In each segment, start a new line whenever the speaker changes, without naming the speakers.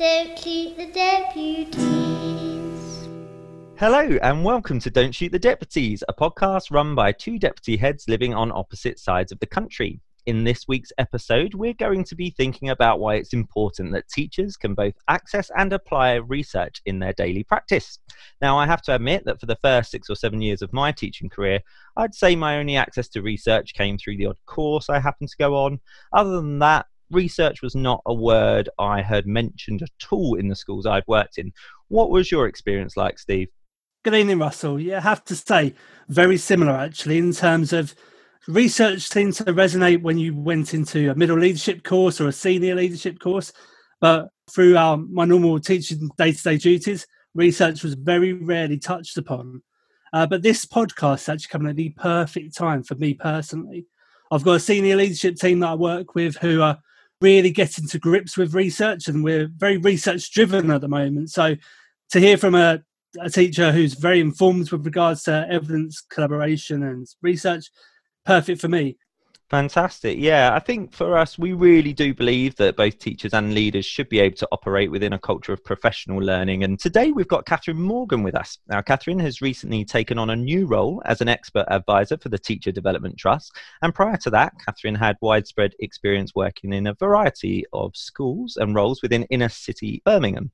Don't shoot the deputies.
Hello, and welcome to Don't Shoot the Deputies, a podcast run by two deputy heads living on opposite sides of the country. In this week's episode, we're going to be thinking about why it's important that teachers can both access and apply research in their daily practice. Now, I have to admit that for the first six or seven years of my teaching career, I'd say my only access to research came through the odd course I happened to go on. Other than that, research was not a word I heard mentioned at all in the schools I'd worked in. What was your experience like, Steve?
Good evening, Russell. Yeah, I have to say, very similar actually in terms of research seemed to resonate when you went into a middle leadership course or a senior leadership course. But through our, my normal teaching day to day duties, research was very rarely touched upon. Uh, but this podcast is actually coming at the perfect time for me personally. I've got a senior leadership team that I work with who are really getting to grips with research and we're very research driven at the moment. So to hear from a, a teacher who's very informed with regards to evidence collaboration and research, perfect for me.
Fantastic. Yeah, I think for us, we really do believe that both teachers and leaders should be able to operate within a culture of professional learning. And today we've got Catherine Morgan with us. Now, Catherine has recently taken on a new role as an expert advisor for the Teacher Development Trust. And prior to that, Catherine had widespread experience working in a variety of schools and roles within inner city Birmingham.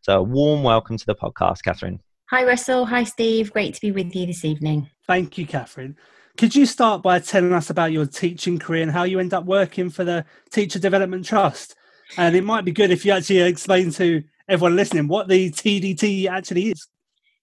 So, a warm welcome to the podcast, Catherine.
Hi, Russell. Hi, Steve. Great to be with you this evening.
Thank you, Catherine. Could you start by telling us about your teaching career and how you end up working for the Teacher Development Trust? And it might be good if you actually explain to everyone listening what the TDT actually is.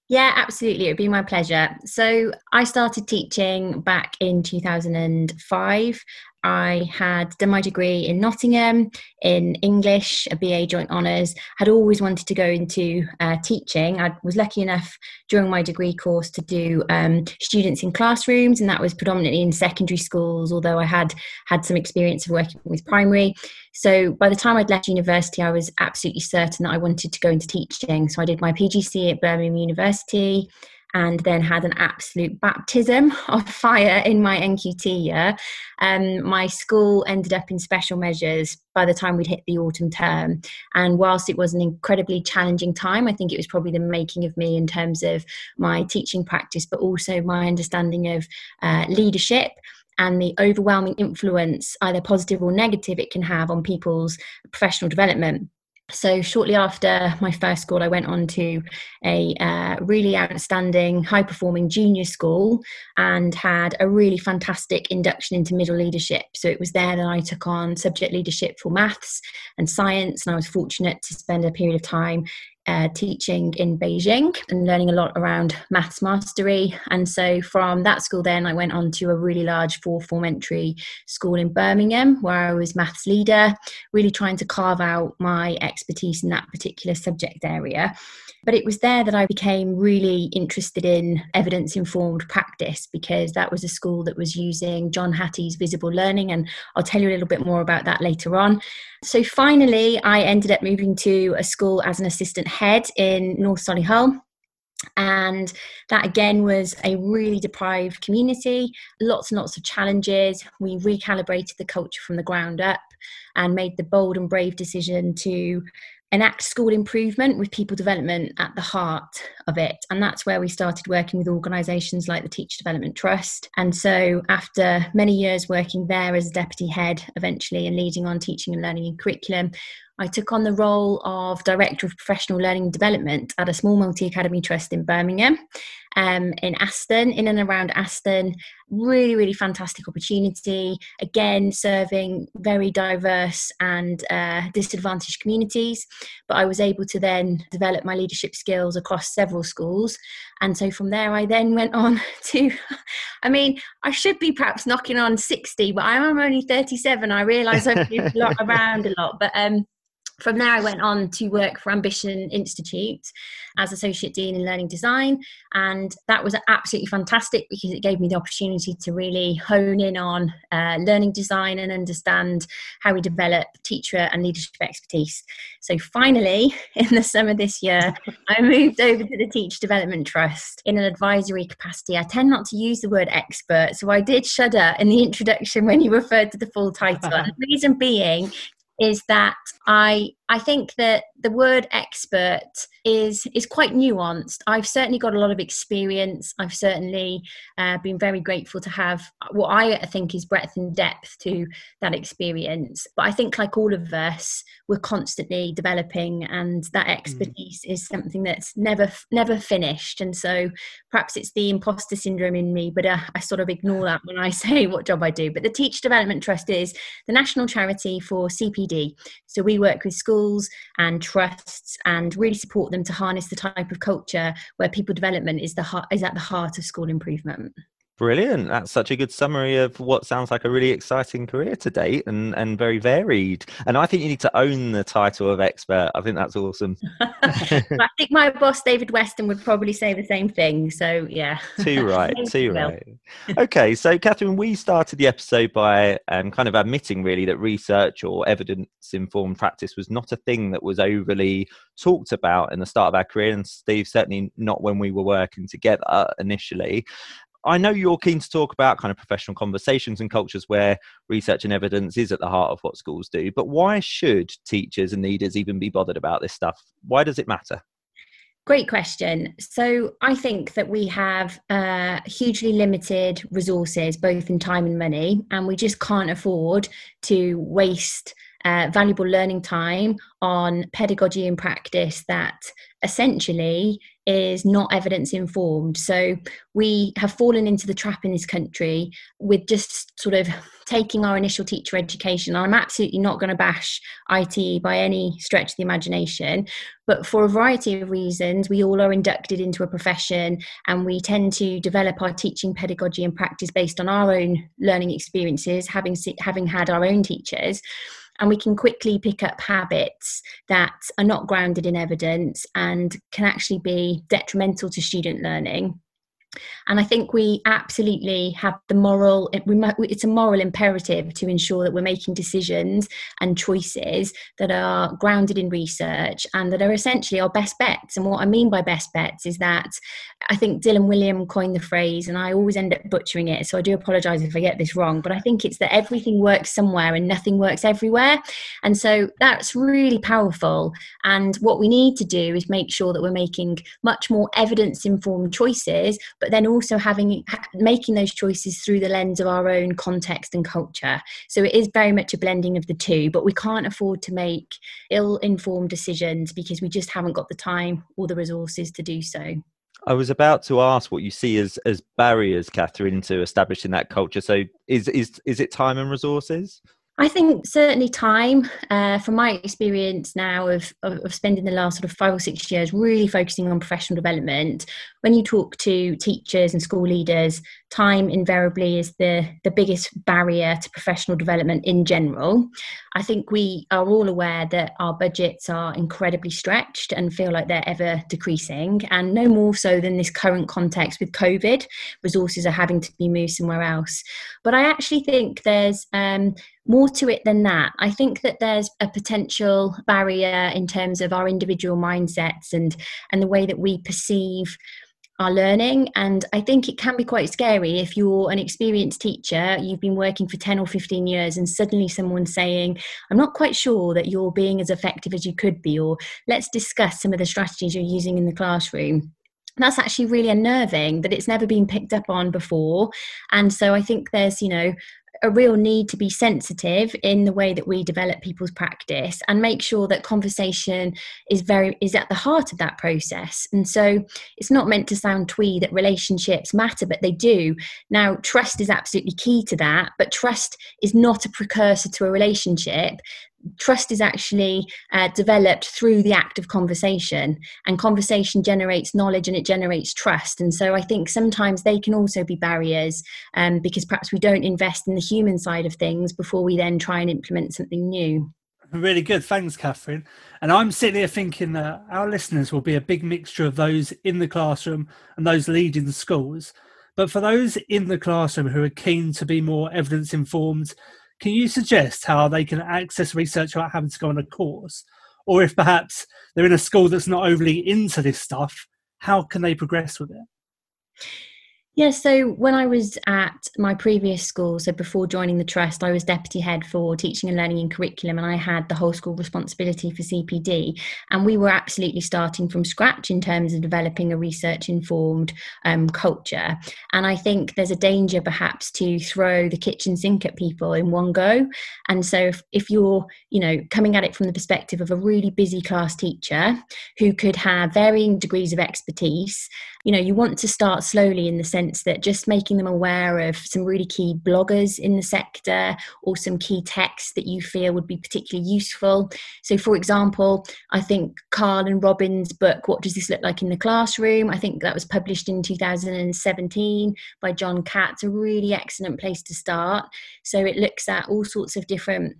Yeah, absolutely. It would be my pleasure. So, I started teaching back in 2005 I had done my degree in Nottingham in English, a BA Joint Honours. Had always wanted to go into uh, teaching. I was lucky enough during my degree course to do um, students in classrooms, and that was predominantly in secondary schools. Although I had had some experience of working with primary. So by the time I'd left university, I was absolutely certain that I wanted to go into teaching. So I did my PGC at Birmingham University and then had an absolute baptism of fire in my NQT year. Um, my school ended up in special measures by the time we'd hit the autumn term. And whilst it was an incredibly challenging time, I think it was probably the making of me in terms of my teaching practice, but also my understanding of uh, leadership and the overwhelming influence, either positive or negative, it can have on people's professional development so shortly after my first school i went on to a uh, really outstanding high performing junior school and had a really fantastic induction into middle leadership. So it was there that i took on subject leadership for maths and science and i was fortunate to spend a period of time uh, teaching in Beijing and learning a lot around maths mastery. And so from that school, then I went on to a really large four form entry school in Birmingham where I was maths leader, really trying to carve out my expertise in that particular subject area. But it was there that I became really interested in evidence informed practice because that was a school that was using John Hattie's visible learning. And I'll tell you a little bit more about that later on. So finally, I ended up moving to a school as an assistant head in North Solihull and that again was a really deprived community lots and lots of challenges we recalibrated the culture from the ground up and made the bold and brave decision to enact school improvement with people development at the heart of it. And that's where we started working with organisations like the Teacher Development Trust. And so, after many years working there as a deputy head, eventually, and leading on teaching and learning and curriculum, I took on the role of Director of Professional Learning and Development at a small multi academy trust in Birmingham, um, in Aston, in and around Aston. Really, really fantastic opportunity. Again, serving very diverse and uh, disadvantaged communities. But I was able to then develop my leadership skills across several schools. And so from there, I then went on to, I mean, I should be perhaps knocking on 60, but I am only 37. I realise I've moved a lot around a lot. But um, from there, I went on to work for Ambition Institute as Associate Dean in Learning Design. And that was absolutely fantastic because it gave me the opportunity to really hone in on uh, learning design and understand how we develop teacher and leadership expertise. So finally, in the summer this year, I moved over to the Teacher Development Trust in an advisory capacity. I tend not to use the word expert, so I did shudder in the introduction when you referred to the full title. the reason being is that I I think that the word expert is is quite nuanced. I've certainly got a lot of experience. I've certainly uh, been very grateful to have what I think is breadth and depth to that experience. But I think, like all of us, we're constantly developing, and that mm. expertise mm. is something that's never never finished. And so, perhaps it's the imposter syndrome in me, but uh, I sort of ignore that when I say what job I do. But the Teacher Development Trust is the national charity for CPD. So we work with schools and trusts and really support them to harness the type of culture where people development is the heart, is at the heart of school improvement.
Brilliant. That's such a good summary of what sounds like a really exciting career to date and, and very varied. And I think you need to own the title of expert. I think that's awesome.
I think my boss, David Weston, would probably say the same thing. So, yeah.
Too right. too right. okay. So, Catherine, we started the episode by um, kind of admitting really that research or evidence informed practice was not a thing that was overly talked about in the start of our career. And Steve, certainly not when we were working together initially. I know you're keen to talk about kind of professional conversations and cultures where research and evidence is at the heart of what schools do, but why should teachers and leaders even be bothered about this stuff? Why does it matter?
Great question. So, I think that we have uh, hugely limited resources, both in time and money, and we just can't afford to waste uh, valuable learning time on pedagogy and practice that essentially is not evidence informed. So we have fallen into the trap in this country with just sort of taking our initial teacher education. I'm absolutely not going to bash IT by any stretch of the imagination, but for a variety of reasons, we all are inducted into a profession and we tend to develop our teaching pedagogy and practice based on our own learning experiences, having, having had our own teachers and we can quickly pick up habits that are not grounded in evidence and can actually be detrimental to student learning and I think we absolutely have the moral, it's a moral imperative to ensure that we're making decisions and choices that are grounded in research and that are essentially our best bets. And what I mean by best bets is that I think Dylan Wiliam coined the phrase, and I always end up butchering it. So I do apologize if I get this wrong, but I think it's that everything works somewhere and nothing works everywhere. And so that's really powerful. And what we need to do is make sure that we're making much more evidence informed choices, but then also having making those choices through the lens of our own context and culture so it is very much a blending of the two but we can't afford to make ill informed decisions because we just haven't got the time or the resources to do so
I was about to ask what you see as as barriers, Catherine, to establishing that culture. So, is is is it time and resources?
I think certainly time, uh, from my experience now of, of, of, spending the last sort of five or six years really focusing on professional development, when you talk to teachers and school leaders, time invariably is the, the biggest barrier to professional development in general. I think we are all aware that our budgets are incredibly stretched and feel like they're ever decreasing, and no more so than this current context with COVID. Resources are having to be moved somewhere else. But I actually think there's um, more to it than that. I think that there's a potential barrier in terms of our individual mindsets and and the way that we perceive our learning. And i think it can be quite scary if you're an experienced teacher you've been working for 10 or 15 years and suddenly someone's saying i'm not quite sure that you're being as effective as you could be or let's discuss some of the strategies you're using in the classroom. That's actually really unnerving that it's never been picked up on before. And so i think there's you know a real need to be sensitive in the way that we develop people's practice and make sure that conversation is very is at the heart of that process. And so it's not meant to sound twee that relationships matter but they do. Now trust is absolutely key to that but trust is not a precursor to a relationship trust is actually uh, developed through the act of conversation and conversation generates knowledge and it generates trust. And so i think sometimes they can also be barriers um, because perhaps we don't invest in the human side of things before we then try and implement something new.
Really good. Thanks catherine. And i'm sitting here thinking that our listeners will be a big mixture of those in the classroom and those leading schools. But for those in the classroom who are keen to be more evidence informed can you suggest how they can access research without having to go on a course? Or if perhaps they're in a school that's not overly into this stuff, how can they progress with it?
Yeah, so when I was at my previous school, so before joining the trust, I was deputy head for teaching and learning and curriculum, and I had the whole school responsibility for CPD. And we were absolutely starting from scratch in terms of developing a research informed um, culture. And I think there's a danger perhaps to throw the kitchen sink at people in one go. And so if, if you're, you know, coming at it from the perspective of a really busy class teacher who could have varying degrees of expertise, you know, you want to start slowly in the sense sense that just making them aware of some really key bloggers in the sector or some key texts that you feel would be particularly useful. So, for example, I think Carl and Robin's book, What Does This Look Like in the Classroom? I think that was published in 2017 by John Catt, a really excellent place to start. So, it looks at all sorts of different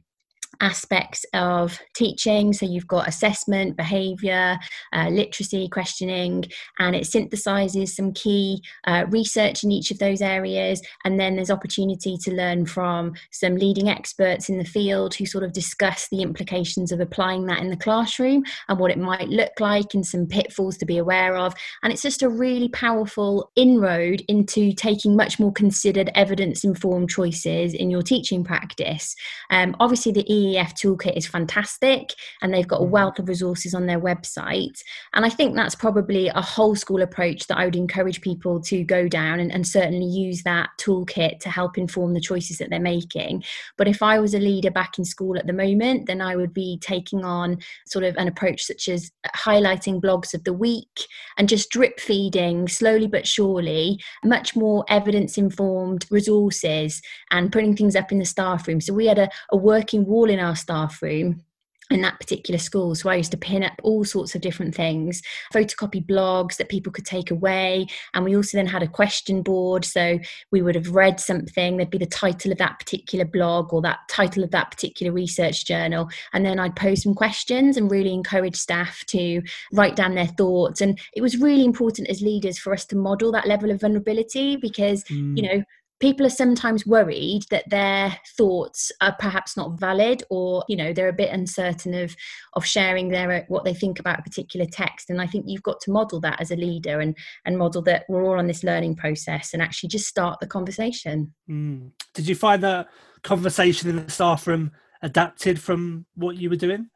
aspects of teaching. So you've got assessment, behaviour, uh, literacy, questioning, and it synthesizes some key uh, research in each of those areas. And then there's opportunity to learn from some leading experts in the field who sort of discuss the implications of applying that in the classroom and what it might look like and some pitfalls to be aware of. And it's just a really powerful inroad into taking much more considered evidence informed choices in your teaching practice. Um, obviously, the E EEF toolkit is fantastic and they've got a mm-hmm. wealth of resources on their website. And I think that's probably a whole school approach that I would encourage people to go down and, and certainly use that toolkit to help inform the choices that they're making. But if I was a leader back in school at the moment, then I would be taking on sort of an approach such as highlighting blogs of the week and just drip feeding slowly but surely much more evidence informed resources and putting things up in the staff room. So we had a, a working wall in our staff room in that particular school. So I used to pin up all sorts of different things, photocopy blogs that people could take away. And we also then had a question board. So we would have read something, there'd be the title of that particular blog or that title of that particular research journal. And then I'd pose some questions and really encourage staff to write down their thoughts. And it was really important as leaders for us to model that level of vulnerability because, mm. you know, people are sometimes worried that their thoughts are perhaps not valid or you know they're a bit uncertain of of sharing their what they think about a particular text. And i think you've got to model that as a leader and and model that we're all on this learning process and actually just start the conversation.
Mm. did you find that conversation in the staff room adapted from what you were doing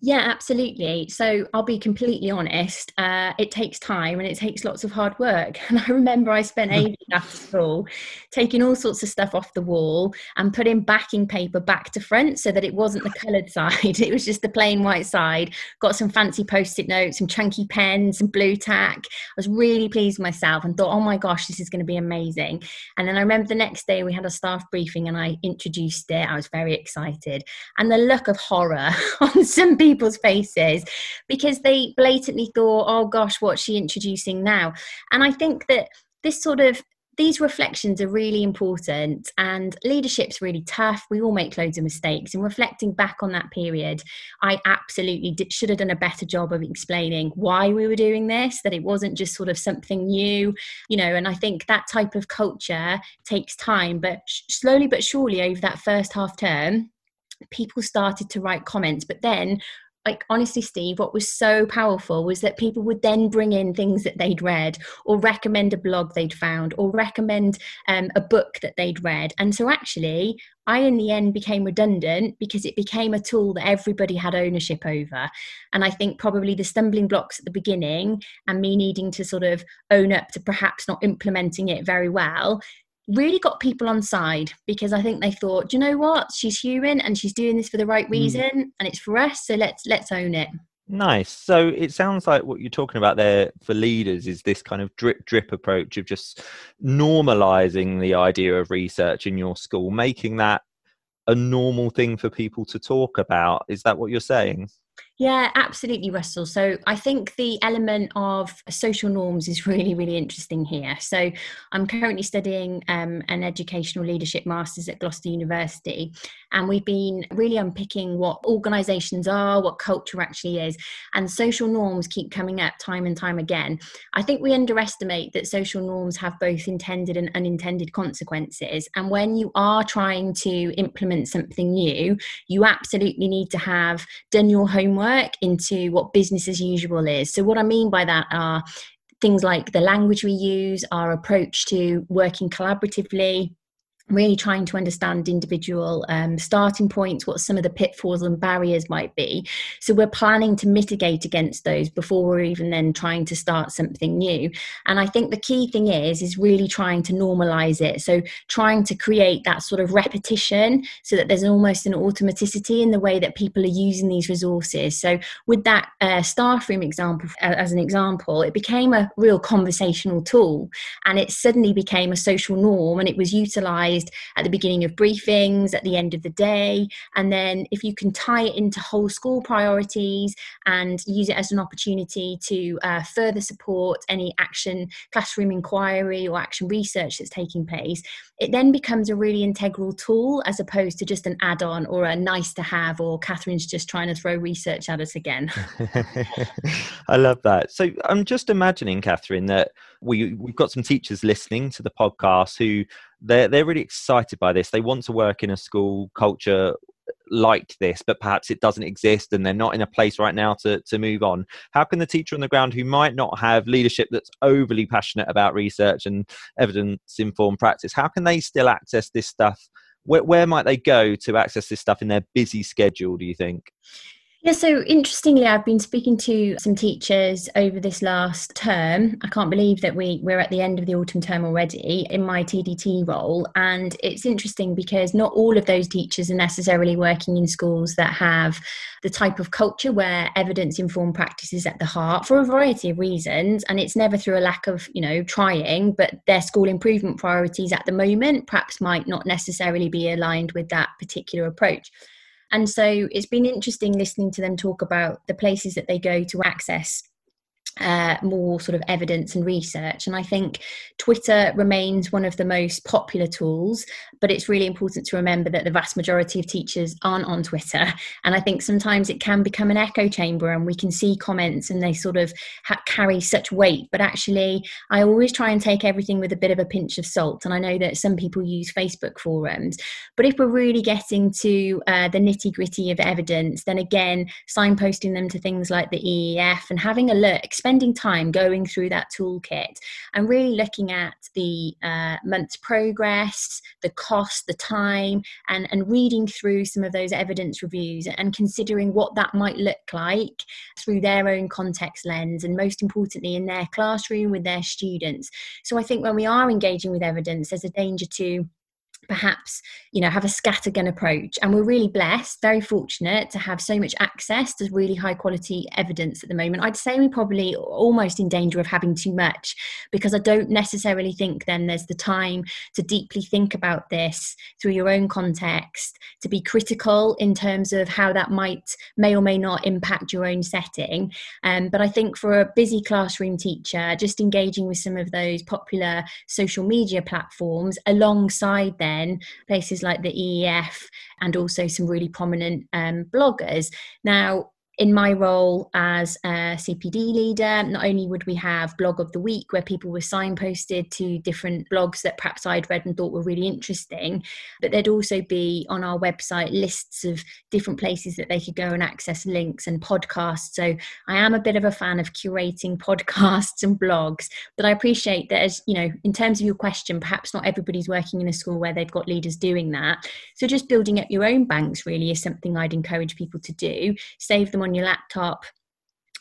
yeah, absolutely. So I'll be completely honest. Uh, it takes time and it takes lots of hard work. And I remember I spent ages after school taking all sorts of stuff off the wall and putting backing paper back to front so that it wasn't the coloured side. It was just the plain white side. Got some fancy post-it notes, some chunky pens, some blue tack. I was really pleased with myself and thought, oh my gosh, this is going to be amazing. And then I remember the next day we had a staff briefing and I introduced it. I was very excited. And the look of horror on some people people's faces because they blatantly thought, oh gosh, what's she introducing now? And I think that this sort of these reflections are really important and leadership's really tough we all make loads of mistakes and reflecting back on that period i absolutely did, should have done a better job of explaining why we were doing this that it wasn't just sort of something new you know and i think that type of culture takes time but sh- slowly but surely over that first half term people started to write comments but then like honestly steve what was so powerful was that people would then bring in things that they'd read or recommend a blog they'd found or recommend um, a book that they'd read. And so actually i in the end became redundant because it became a tool that everybody had ownership over. And i think probably the stumbling blocks at the beginning and me needing to sort of own up to perhaps not implementing it very well really got people on side because I think they thought, you know what, she's human and she's doing this for the right hmm. reason mm. and it's for us, so let's let's own it.
Nice. So it sounds like what you're talking about there for leaders is this kind of drip drip approach of just normalizing the idea of research in your school, making that a normal thing for people to talk about. Is that what you're saying?
Yeah, absolutely, Russell. So I think the element of social norms is really, really interesting here. So I'm currently studying um, an educational leadership master's at Gloucester University, and we've been really unpicking what organisations are, what culture actually is, and social norms keep coming up time and time again. I think we underestimate that social norms have both intended and unintended consequences. And when you are trying to implement something new, you absolutely need to have done your homework into what business as usual is. So, what I mean by that are things like the language we use, our approach to working collaboratively, really trying to understand individual um, starting points, what some of the pitfalls and barriers might be. So we're planning to mitigate against those before we're even then trying to start something new. And I think the key thing is is really trying to normalize it. So trying to create that sort of repetition so that there's almost an automaticity in the way that people are using these resources. So with that uh, staff room example as an example, it became a real conversational tool and it suddenly became a social norm and it was utilized at the beginning of briefings, at the end of the day. And then if you can tie it into whole school priorities and use it as an opportunity to uh, further support any action, classroom inquiry, or action research that's taking place, it then becomes a really integral tool as opposed to just an add on or a nice to have, or Catherine's just trying to throw research at us again.
I love that. So I'm just imagining, Catherine, that we, we've got some teachers listening to the podcast who they're they're really excited by this. They want to work in a school culture like this, but perhaps it doesn't exist and they're not in a place right now to, to move on. How can the teacher on the ground who might not have leadership that's overly passionate about research and evidence informed practice, how can they still access this stuff? Where, where might they go to access this stuff in their busy schedule, do you think?
Yeah, so interestingly, I've been speaking to some teachers over this last term. I can't believe that we, we're at the end of the autumn term already in my TDT role. And it's interesting because not all of those teachers are necessarily working in schools that have the type of culture where evidence informed practice is at the heart for a variety of reasons. And it's never through a lack of, you know, trying, but their school improvement priorities at the moment perhaps might not necessarily be aligned with that particular approach. And so it's been interesting listening to them talk about the places that they go to access uh, more sort of evidence and research. And I think Twitter remains one of the most popular tools, but it's really important to remember that the vast majority of teachers aren't on Twitter. And I think sometimes it can become an echo chamber and we can see comments and they sort of ha- carry such weight. But actually, I always try and take everything with a bit of a pinch of salt. And I know that some people use Facebook forums. But if we're really getting to uh, the nitty gritty of evidence, then again, signposting them to things like the EEF and having a look, spending time going through that toolkit and really looking at the uh, month's progress, the cost, the time, and, and reading through some of those evidence reviews and considering what that might look like through their own context lens and most importantly in their classroom with their students. So I think when we are engaging with evidence, there's a danger to perhaps you know have a scattergun approach. And we're really blessed very fortunate to have so much access to really high quality evidence at the moment. I'd say we're probably almost in danger of having too much because i don't necessarily think then there's the time to deeply think about this through your own context to be critical in terms of how that might may or may not impact your own setting. Um, but i think for a busy classroom teacher just engaging with some of those popular social media platforms alongside them places like the EEF and also some really prominent um, bloggers. Now, in my role as a CPD leader, not only would we have blog of the week where people were signposted to different blogs that perhaps I'd read and thought were really interesting, but there'd also be on our website lists of different places that they could go and access links and podcasts. So I am a bit of a fan of curating podcasts and blogs, but I appreciate that as you know, in terms of your question, perhaps not everybody's working in a school where they've got leaders doing that. So just building up your own banks really is something I'd encourage people to do. Save them on on your laptop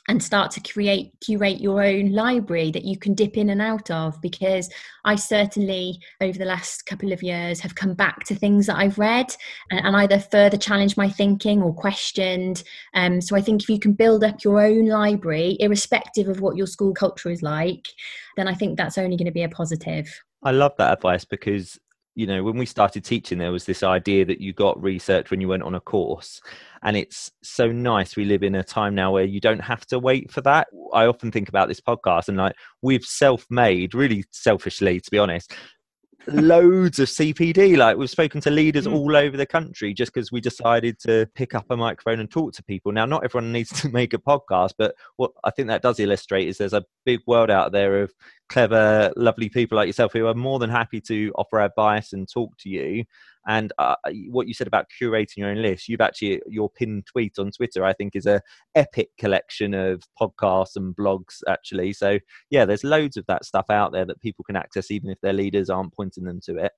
and start to create curate your own library that you can dip in and out of because i certainly over the last couple of years have come back to things that i've read and, and either further challenged my thinking or questioned. Um, so i think if you can build up your own library irrespective of what your school culture is like then i think that's only going to be a positive.
I love that advice because you know when we started teaching there was this idea that you got research when you went on a course and it's so nice we live in a time now where you don't have to wait for that i often think about this podcast and like we've self-made really selfishly to be honest loads of CPD. Like we've spoken to leaders mm. all over the country just because we decided to pick up a microphone and talk to people. Now, not everyone needs to make a podcast, but what I think that does illustrate is there's a big world out there of clever, lovely people like yourself who are more than happy to offer advice and talk to you. And uh, what you said about curating your own list, you've actually your pinned tweet on Twitter, I think, is a epic collection of podcasts and blogs. Actually, so yeah, there's loads of that stuff out there that people can access, even if their leaders aren't pointing them to it.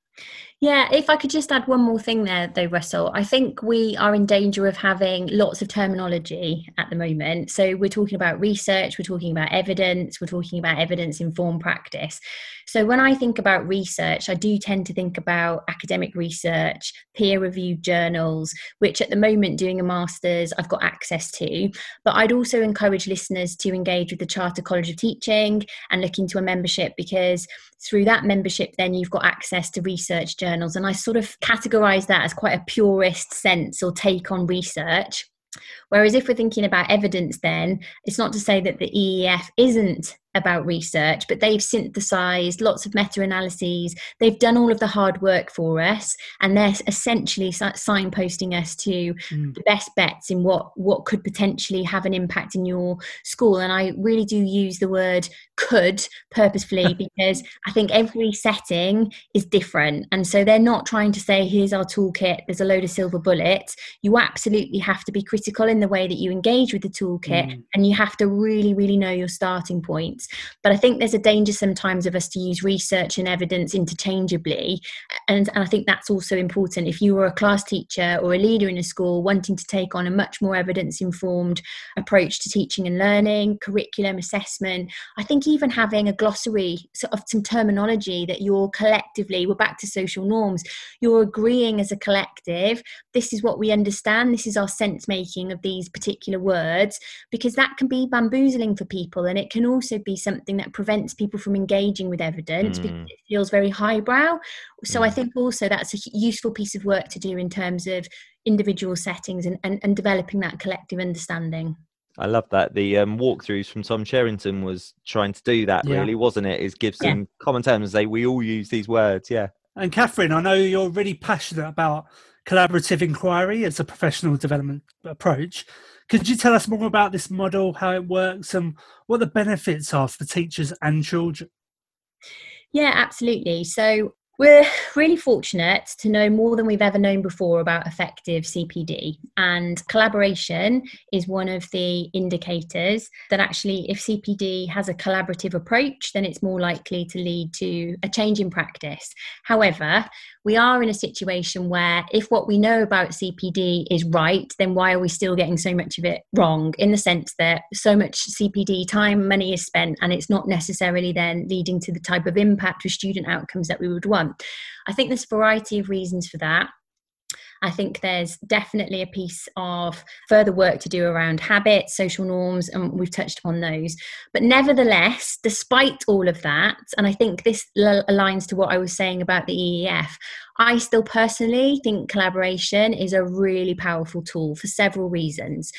Yeah, if I could just add one more thing there, though, Russell, I think we are in danger of having lots of terminology at the moment. So we're talking about research, we're talking about evidence, we're talking about evidence informed practice. So when I think about research, I do tend to think about academic research, peer reviewed journals, which at the moment, doing a master's, I've got access to. But I'd also encourage listeners to engage with the Charter College of Teaching and look into a membership because through that membership, then you've got access to research journals. And I sort of categorize that as quite a purist sense or take on research. Whereas if we're thinking about evidence, then it's not to say that the EEF isn't about research, but they've synthesized lots of meta analyses. They've done all of the hard work for us, and they're essentially signposting us to mm. the best bets in what, what could potentially have an impact in your school. And I really do use the word could purposefully because I think every setting is different. And so they're not trying to say, here's our toolkit, there's a load of silver bullets. You absolutely have to be critical in the way that you engage with the toolkit, mm. and you have to really, really know your starting point points. But I think there's a danger sometimes of us to use research and evidence interchangeably. And, and I think that's also important. If you were a class teacher or a leader in a school wanting to take on a much more evidence informed approach to teaching and learning, curriculum assessment, I think even having a glossary sort of some terminology that you're collectively, we're back to social norms, you're agreeing as a collective, this is what we understand, this is our sense making of these particular words, because that can be bamboozling for people and it can also be be something that prevents people from engaging with evidence mm. because it feels very highbrow. So mm. I think also that's a useful piece of work to do in terms of individual settings and, and, and developing that collective understanding.
I love that. The um, walkthroughs from Tom Sherrington was trying to do that, yeah. really, wasn't it? Is give some yeah. common terms and say we all use these words. Yeah.
And Catherine, I know you're really passionate about collaborative inquiry as a professional development approach. Could you tell us more about this model, how it works, and what the benefits are for teachers and children?
Yeah, absolutely. So we're really fortunate to know more than we've ever known before about effective CPD, and collaboration is one of the indicators that actually, if CPD has a collaborative approach, then it's more likely to lead to a change in practice. However, we are in a situation where if what we know about CPD is right, then why are we still getting so much of it wrong? In the sense that so much CPD time, money is spent, and it's not necessarily then leading to the type of impact with student outcomes that we would want. I think there's a variety of reasons for that. I think there's definitely a piece of further work to do around habits, social norms, and we've touched upon those. But nevertheless, despite all of that, and I think this aligns to what I was saying about the EEF, I still personally think collaboration is a really powerful tool for several reasons.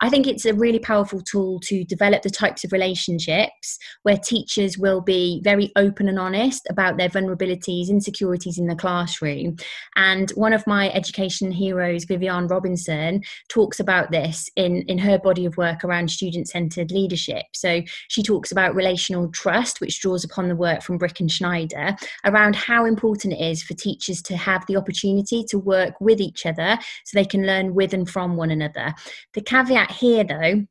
I think it's a really powerful tool to develop the types of relationships where teachers will be very open and honest about their vulnerabilities, insecurities in the classroom. And one of my education heroes, Viviane Robinson, talks about this in, in her body of work around student centered leadership. So she talks about relational trust, which draws upon the work from Bryk and Schneider, around how important it is for teachers to have the opportunity to work with each other so they can learn with and from one another. The caveat here, though,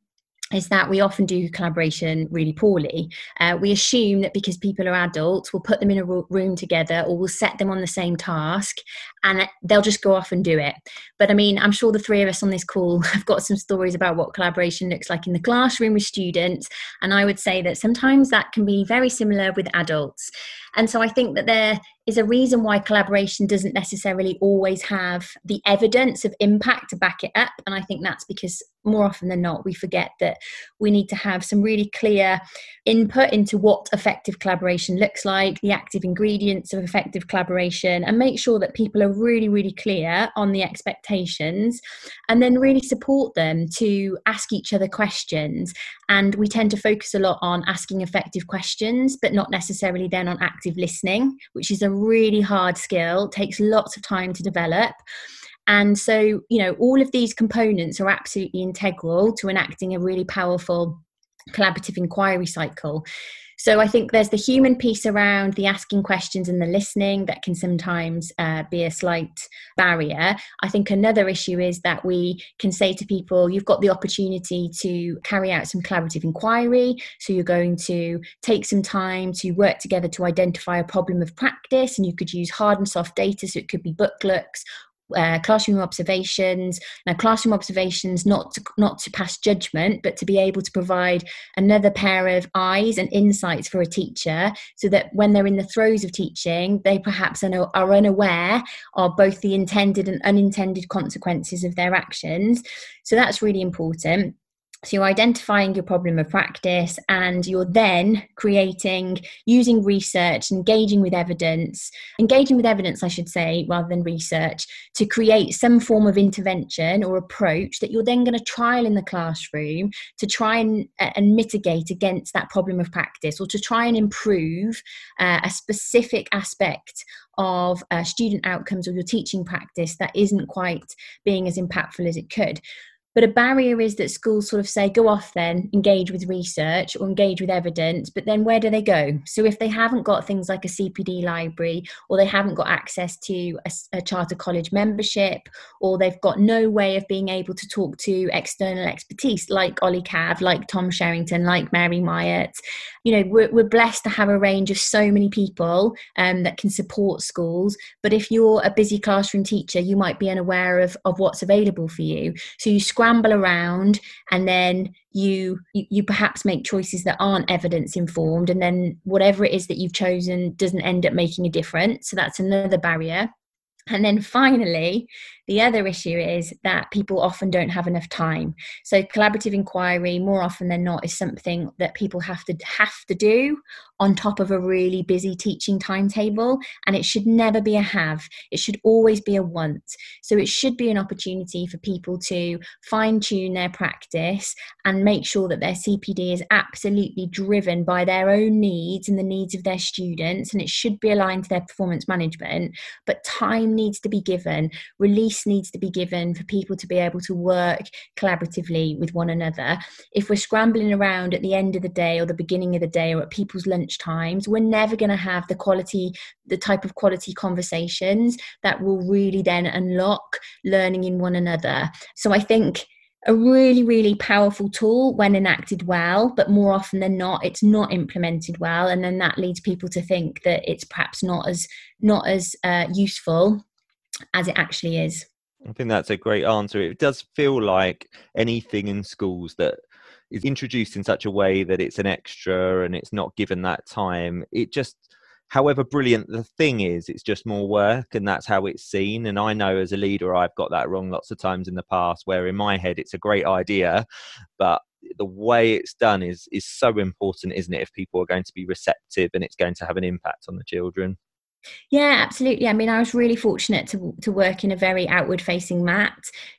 is that we often do collaboration really poorly. Uh, we assume that because people are adults, we'll put them in a room together or we'll set them on the same task and they'll just go off and do it. But I mean, I'm sure the three of us on this call have got some stories about what collaboration looks like in the classroom with students. And I would say that sometimes that can be very similar with adults. And so I think that there is a reason why collaboration doesn't necessarily always have the evidence of impact to back it up. And I think that's because more often than not, we forget that we need to have some really clear input into what effective collaboration looks like, the active ingredients of effective collaboration, and make sure that people are really, really clear on the expectations and then really support them to ask each other questions. And we tend to focus a lot on asking effective questions, but not necessarily then on active listening, which is a really hard skill, takes lots of time to develop. And so, you know, all of these components are absolutely integral to enacting a really powerful collaborative inquiry cycle. So I think there's the human piece around the asking questions and the listening that can sometimes uh, be a slight barrier. I think another issue is that we can say to people, you've got the opportunity to carry out some collaborative inquiry. So you're going to take some time to work together to identify a problem of practice, and you could use hard and soft data. So it could be booklets uh, classroom observations. Now, classroom observations not to, not to pass judgment, but to be able to provide another pair of eyes and insights for a teacher, so that when they're in the throes of teaching, they perhaps are, are unaware of both the intended and unintended consequences of their actions. So that's really important. So you're identifying your problem of practice and you're then creating, using research, engaging with evidence, engaging with evidence, I should say, rather than research, to create some form of intervention or approach that you're then going to trial in the classroom to try and, and mitigate against that problem of practice or to try and improve uh, a specific aspect of uh, student outcomes or your teaching practice that isn't quite being as impactful as it could. But a barrier is that schools sort of say, go off then, engage with research or engage with evidence, but then where do they go? So if they haven't got things like a CPD library or they haven't got access to a, a charter college membership or they've got no way of being able to talk to external expertise like Ollie Cav, like Tom Sherrington, like Mary Myatt, you know, we're, we're blessed to have a range of so many people um, that can support schools. But if you're a busy classroom teacher, you might be unaware of, of what's available for you. So you scramble around and then you, you, you perhaps make choices that aren't evidence informed and then whatever it is that you've chosen doesn't end up making a difference. So that's another barrier. And then finally the other issue is that people often don't have enough time. So collaborative inquiry, more often than not, is something that people have to have to do on top of a really busy teaching timetable. And it should never be a have. It should always be a want. So it should be an opportunity for people to fine tune their practice and make sure that their CPD is absolutely driven by their own needs and the needs of their students. And it should be aligned to their performance management. But time needs to be given. Release space needs to be given for people to be able to work collaboratively with one another. If we're scrambling around at the end of the day or the beginning of the day or at people's lunch times, we're never going to have the quality, the type of quality conversations that will really then unlock learning in one another. So I think a really really powerful tool when enacted well but more often than not it's not implemented well and then that leads people to think that it's perhaps not as not as uh, useful as it actually is.
I think that's a great answer. It does feel like anything in schools that is introduced in such a way that it's an extra and it's not given that time. It just, however brilliant the thing is, it's just more work and that's how it's seen. And I know as a leader, I've got that wrong lots of times in the past where in my head it's a great idea, but the way it's done is is so important isn't it if people are going to be receptive and it's going to have an impact on the children
yeah, absolutely. I mean, I was really fortunate to to work in a very outward facing MAT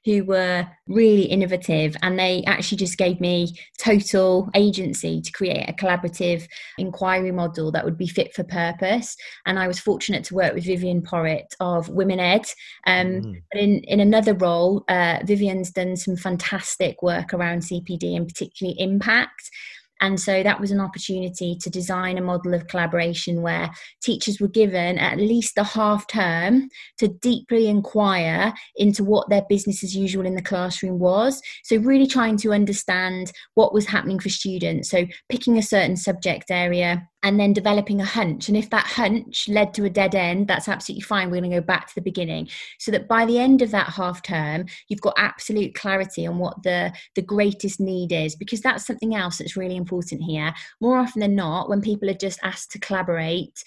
who were really innovative and they actually just gave me total agency to create a collaborative inquiry model that would be fit for purpose. And I was fortunate to work with Vivienne Porritt of Women Ed. Um, mm. But in, in another role, uh, Vivienne's done some fantastic work around CPD and particularly impact. And so that was an opportunity to design a model of collaboration where teachers were given at least a half term to deeply inquire into what their business as usual in the classroom was. So, really trying to understand what was happening for students. So, picking a certain subject area and then developing a hunch. And if that hunch led to a dead end, that's absolutely fine. We're going to go back to the beginning. So that by the end of that half term, you've got absolute clarity on what the, the greatest need is, because that's something else that's really important here. More often than not, when people are just asked to collaborate,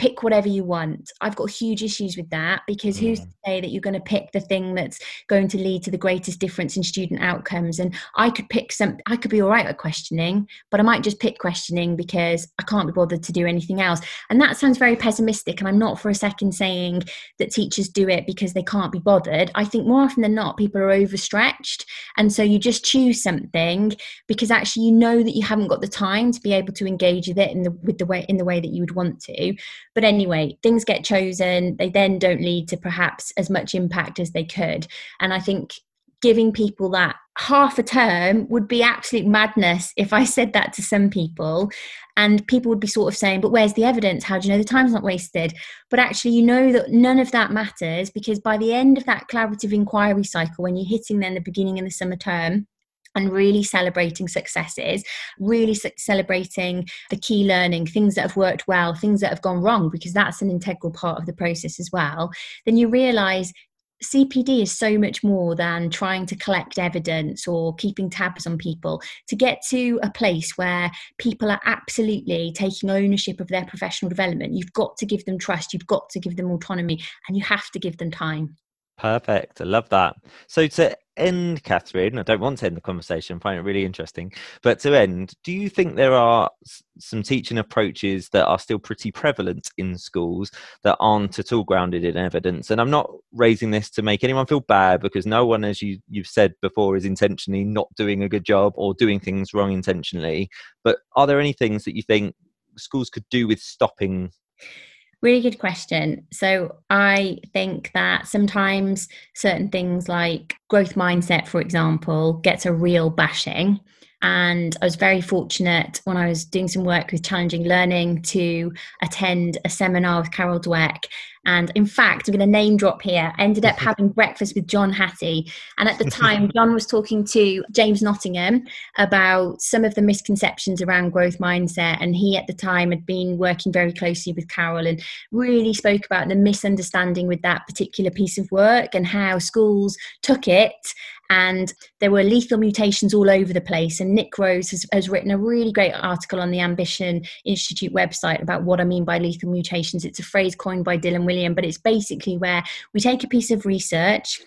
pick whatever you want. I've got huge issues with that because mm. who's to say that you're going to pick the thing that's going to lead to the greatest difference in student outcomes? And I could pick some, I could be all right at questioning, but I might just pick questioning because I can't be bothered to do anything else. And that sounds very pessimistic. And I'm not for a second saying that teachers do it because they can't be bothered. I think more often than not, people are overstretched. And so you just choose something because actually you know that you haven't got the time to be able to engage with it in the, with the way, in the way that you would want to but anyway, things get chosen. They then don't lead to perhaps as much impact as they could. And I think giving people that half a term would be absolute madness if I said that to some people. And people would be sort of saying, but where's the evidence? How do you know the time's not wasted? But actually, you know that none of that matters because by the end of that collaborative inquiry cycle, when you're hitting then the beginning of the summer term, and really celebrating successes, really celebrating the key learning, things that have worked well, things that have gone wrong, because that's an integral part of the process as well, then you realize CPD is so much more than trying to collect evidence or keeping tabs on people. To get to a place where people are absolutely taking ownership of their professional development, you've got to give them trust, you've got to give them autonomy, and you have to give them time.
Perfect. I love that. So to end, Catherine, I don't want to end the conversation, I find it really interesting, but to end, do you think there are some teaching approaches that are still pretty prevalent in schools that aren't at all grounded in evidence? And I'm not raising this to make anyone feel bad because no one, as you, you've said before, is intentionally not doing a good job or doing things wrong intentionally. But are there any things that you think schools could do with stopping
Really good question. So, I think that sometimes certain things like growth mindset, for example, gets a real bashing. And I was very fortunate when I was doing some work with challenging learning to attend a seminar with Carol Dweck. And in fact, I'm going to name drop here. I ended up having breakfast with John Hattie. And at the time, John was talking to James Nottingham about some of the misconceptions around growth mindset. And he, at the time, had been working very closely with Carol and really spoke about the misunderstanding with that particular piece of work and how schools took it and there were lethal mutations all over the place. And Nick Rose has, has, written a really great article on the Ambition Institute website about what I mean by lethal mutations. It's a phrase coined by Dylan But it's basically where we take a piece of research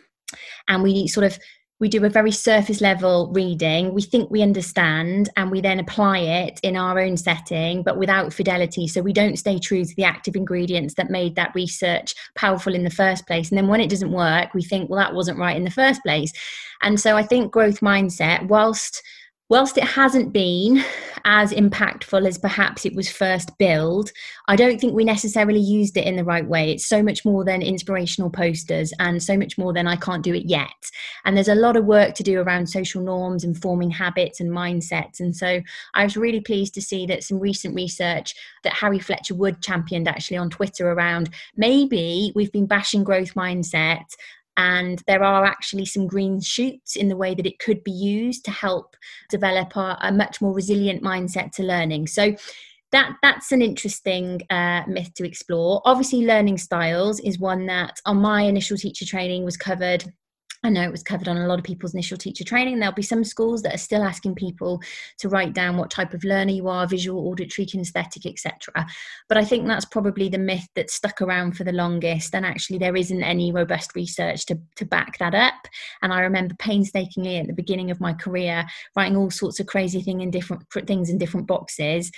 and we sort of we do a very surface level reading. We think we understand and we then apply it in our own setting but without fidelity. So we don't stay true to the active ingredients that made that research powerful in the first place. And then when it doesn't work we think well that wasn't right in the first place. And so i think growth mindset whilst whilst it hasn't been as impactful as perhaps it was first billed, I don't think we necessarily used it in the right way. It's so much more than inspirational posters and so much more than I can't do it yet. And there's a lot of work to do around social norms and forming habits and mindsets. And so I was really pleased to see that some recent research that Harry Fletcher Wood championed actually on Twitter around maybe we've been bashing growth mindset and there are actually some green shoots in the way that it could be used to help develop a, a much more resilient mindset to learning. So that that's an interesting uh, myth to explore. Obviously learning styles is one that on my initial teacher training was covered I know it was covered on a lot of people's initial teacher training. There'll be some schools that are still asking people to write down what type of learner you are, visual, auditory, kinesthetic, etc. But I think that's probably the myth that stuck around for the longest. And actually, there isn't any robust research to, to back that up. And I remember painstakingly at the beginning of my career writing all sorts of crazy thing in different things in different boxes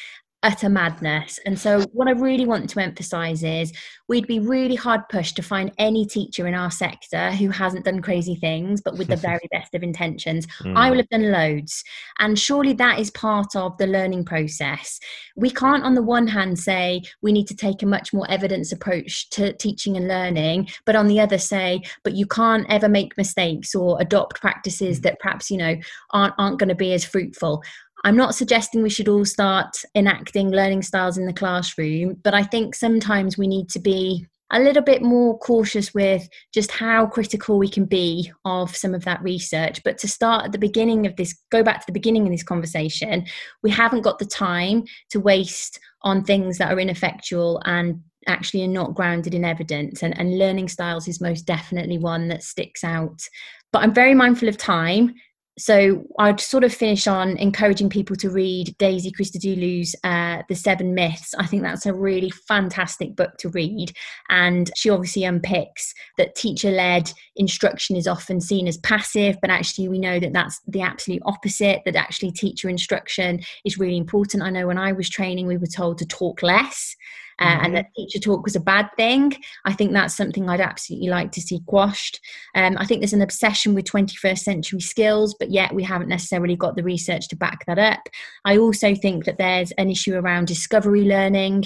utter madness. And so, what I really want to emphasize is we'd be really hard pushed to find any teacher in our sector who hasn't done crazy things, but with the very best of intentions. Mm. I will have done loads. And surely that is part of the learning process. We can't, on the one hand, say we need to take a much more evidence approach to teaching and learning, but on the other, say, but you can't ever make mistakes or adopt practices mm. that perhaps, you know, aren't, aren't going to be as fruitful. I'm not suggesting we should all start enacting learning styles in the classroom, but I think sometimes we need to be a little bit more cautious with just how critical we can be of some of that research. But to start at the beginning of this, go back to the beginning of this conversation, we haven't got the time to waste on things that are ineffectual and actually are not grounded in evidence. And, and learning styles is most definitely one that sticks out. But I'm very mindful of time so I'd sort of finish on encouraging people to read Daisy Christodoulou's uh, The Seven Myths. I think that's a really fantastic book to read. And she obviously unpicks that teacher led instruction is often seen as passive, but actually we know that that's the absolute opposite, that actually teacher instruction is really important. I know when I was training, we were told to talk less uh, mm-hmm. and that teacher talk was a bad thing. I think that's something I'd absolutely like to see quashed. Um, I think there's an obsession with 21st century skills, but yet we haven't necessarily got the research to back that up. I also think that there's an issue around discovery learning.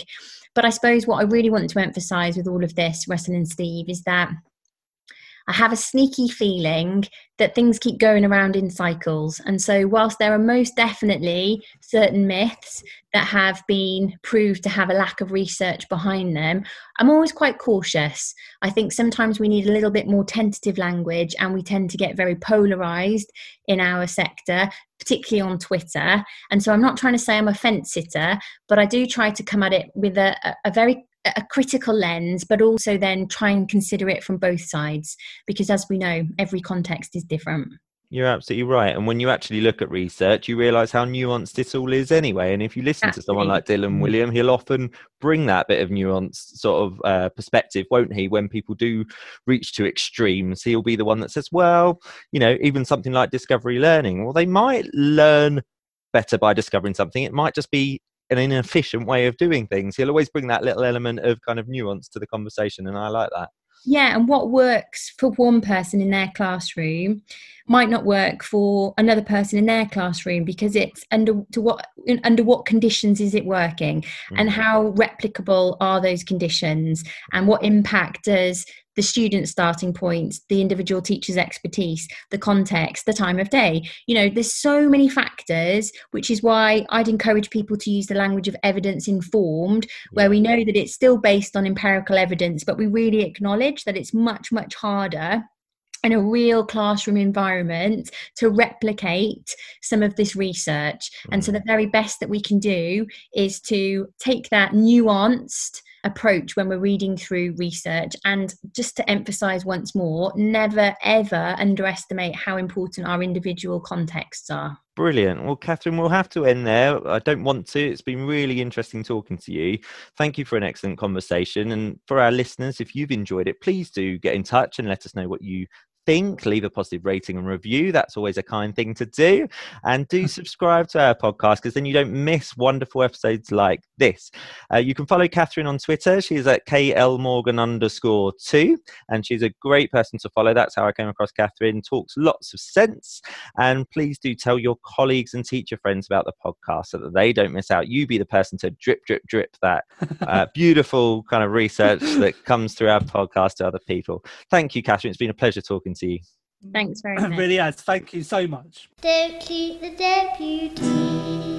But I suppose what I really want to emphasize with all of this, Russell and Steve, is that I have a sneaky feeling that things keep going around in cycles. And so, whilst there are most definitely certain myths that have been proved to have a lack of research behind them, I'm always quite cautious. I think sometimes we need a little bit more tentative language, and we tend to get very polarized in our sector, particularly on Twitter. And so, I'm not trying to say I'm a fence sitter, but I do try to come at it with a, a very a critical lens, but also then try and consider it from both sides. Because as we know, every context is different.
You're absolutely right. And when you actually look at research, you realize how nuanced it all is anyway. And if you listen absolutely. to someone like Dylan. Wiliam, he'll often bring that bit of nuanced sort of uh, perspective, won't he? When people do reach to extremes, he'll be the one that says, well, you know, even something like discovery learning, well, they might learn better by discovering something. It might just be an inefficient way of doing things. He'll always bring that little element of kind of nuance to the conversation, and I like that.
Yeah, and what works for one person in their classroom might not work for another person in their classroom because it's under to what under what conditions is it working and mm. how replicable are those conditions and what impact does the student's starting points, the individual teacher's expertise, the context, the time of day. You know, there's so many factors, which is why I'd encourage people to use the language of evidence informed, where we know that it's still based on empirical evidence, but we really acknowledge that it's much, much harder in a real classroom environment to replicate some of this research. And so, mm. the very best that we can do is to take that nuanced approach when we're reading through research. And just to emphasize once more, never ever underestimate how important our individual contexts are.
Brilliant. Well, Catherine, we'll have to end there. I don't want to. It's been really interesting talking to you. Thank you for an excellent conversation. And for our listeners, if you've enjoyed it, please do get in touch and let us know what you think, leave a positive rating and review. That's always a kind thing to do. And do subscribe to our podcast because then you don't miss wonderful episodes like this. Uh, you can follow Catherine on Twitter. She's at KL Morgan underscore two, and she's a great person to follow. That's how I came across Catherine. Talks lots of sense. And please do tell your colleagues and teacher friends about the podcast so that they don't miss out. You be the person to drip, drip, drip that uh, beautiful kind of research that comes through our podcast to other people. Thank you, Catherine. It's been a pleasure talking to you.
Thanks very much.
really has. Thank you so much.
Don't shoot the deputy.